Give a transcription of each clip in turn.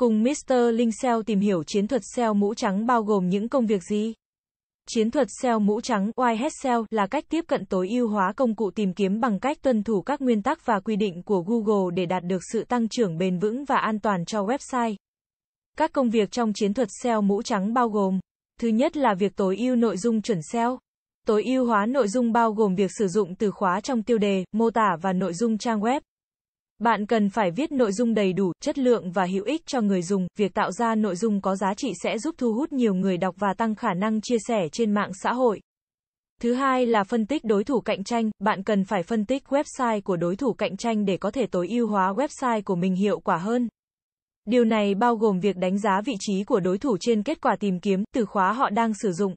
Cùng Mr. Linh SEO tìm hiểu chiến thuật SEO mũ trắng bao gồm những công việc gì? Chiến thuật SEO mũ trắng Whitehead SEO là cách tiếp cận tối ưu hóa công cụ tìm kiếm bằng cách tuân thủ các nguyên tắc và quy định của Google để đạt được sự tăng trưởng bền vững và an toàn cho website. Các công việc trong chiến thuật SEO mũ trắng bao gồm Thứ nhất là việc tối ưu nội dung chuẩn SEO. Tối ưu hóa nội dung bao gồm việc sử dụng từ khóa trong tiêu đề, mô tả và nội dung trang web. Bạn cần phải viết nội dung đầy đủ, chất lượng và hữu ích cho người dùng. Việc tạo ra nội dung có giá trị sẽ giúp thu hút nhiều người đọc và tăng khả năng chia sẻ trên mạng xã hội. Thứ hai là phân tích đối thủ cạnh tranh, bạn cần phải phân tích website của đối thủ cạnh tranh để có thể tối ưu hóa website của mình hiệu quả hơn. Điều này bao gồm việc đánh giá vị trí của đối thủ trên kết quả tìm kiếm, từ khóa họ đang sử dụng.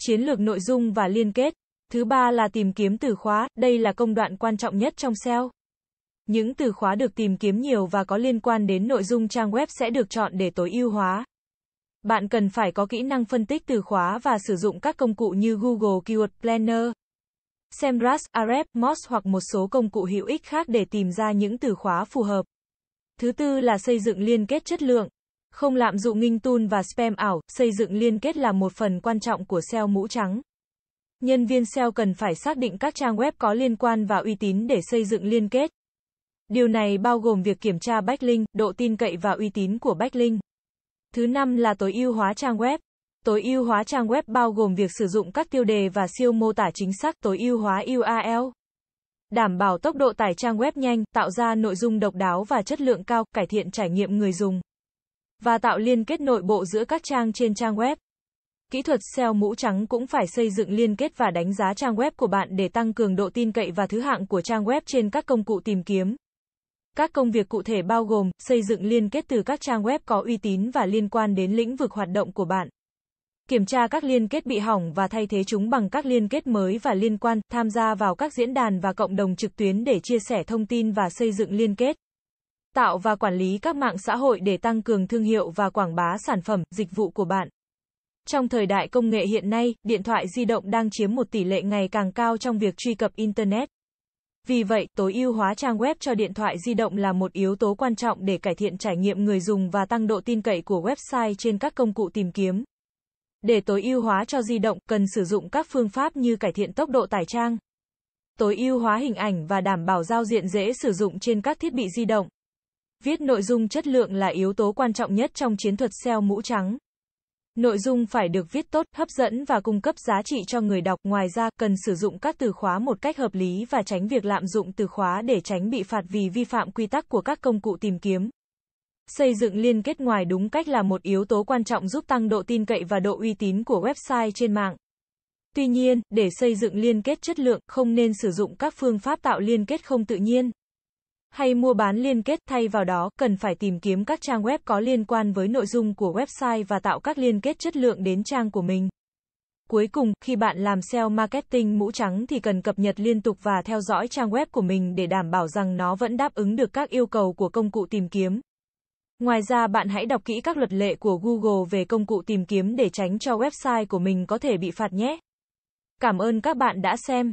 Chiến lược nội dung và liên kết. Thứ ba là tìm kiếm từ khóa, đây là công đoạn quan trọng nhất trong SEO. Những từ khóa được tìm kiếm nhiều và có liên quan đến nội dung trang web sẽ được chọn để tối ưu hóa. Bạn cần phải có kỹ năng phân tích từ khóa và sử dụng các công cụ như Google Keyword Planner, SEMrush, Ahrefs, Moz hoặc một số công cụ hữu ích khác để tìm ra những từ khóa phù hợp. Thứ tư là xây dựng liên kết chất lượng. Không lạm dụng nghinh tool và spam ảo, xây dựng liên kết là một phần quan trọng của SEO mũ trắng. Nhân viên SEO cần phải xác định các trang web có liên quan và uy tín để xây dựng liên kết. Điều này bao gồm việc kiểm tra backlink, độ tin cậy và uy tín của backlink. Thứ năm là tối ưu hóa trang web. Tối ưu hóa trang web bao gồm việc sử dụng các tiêu đề và siêu mô tả chính xác, tối ưu hóa URL. Đảm bảo tốc độ tải trang web nhanh, tạo ra nội dung độc đáo và chất lượng cao, cải thiện trải nghiệm người dùng. Và tạo liên kết nội bộ giữa các trang trên trang web. Kỹ thuật SEO mũ trắng cũng phải xây dựng liên kết và đánh giá trang web của bạn để tăng cường độ tin cậy và thứ hạng của trang web trên các công cụ tìm kiếm. Các công việc cụ thể bao gồm xây dựng liên kết từ các trang web có uy tín và liên quan đến lĩnh vực hoạt động của bạn. Kiểm tra các liên kết bị hỏng và thay thế chúng bằng các liên kết mới và liên quan, tham gia vào các diễn đàn và cộng đồng trực tuyến để chia sẻ thông tin và xây dựng liên kết. Tạo và quản lý các mạng xã hội để tăng cường thương hiệu và quảng bá sản phẩm, dịch vụ của bạn. Trong thời đại công nghệ hiện nay, điện thoại di động đang chiếm một tỷ lệ ngày càng cao trong việc truy cập Internet. Vì vậy, tối ưu hóa trang web cho điện thoại di động là một yếu tố quan trọng để cải thiện trải nghiệm người dùng và tăng độ tin cậy của website trên các công cụ tìm kiếm. Để tối ưu hóa cho di động, cần sử dụng các phương pháp như cải thiện tốc độ tải trang, tối ưu hóa hình ảnh và đảm bảo giao diện dễ sử dụng trên các thiết bị di động. Viết nội dung chất lượng là yếu tố quan trọng nhất trong chiến thuật SEO mũ trắng. Nội dung phải được viết tốt, hấp dẫn và cung cấp giá trị cho người đọc. Ngoài ra, cần sử dụng các từ khóa một cách hợp lý và tránh việc lạm dụng từ khóa để tránh bị phạt vì vi phạm quy tắc của các công cụ tìm kiếm. Xây dựng liên kết ngoài đúng cách là một yếu tố quan trọng giúp tăng độ tin cậy và độ uy tín của website trên mạng. Tuy nhiên, để xây dựng liên kết chất lượng, không nên sử dụng các phương pháp tạo liên kết không tự nhiên hay mua bán liên kết, thay vào đó, cần phải tìm kiếm các trang web có liên quan với nội dung của website và tạo các liên kết chất lượng đến trang của mình. Cuối cùng, khi bạn làm SEO marketing mũ trắng thì cần cập nhật liên tục và theo dõi trang web của mình để đảm bảo rằng nó vẫn đáp ứng được các yêu cầu của công cụ tìm kiếm. Ngoài ra bạn hãy đọc kỹ các luật lệ của Google về công cụ tìm kiếm để tránh cho website của mình có thể bị phạt nhé. Cảm ơn các bạn đã xem.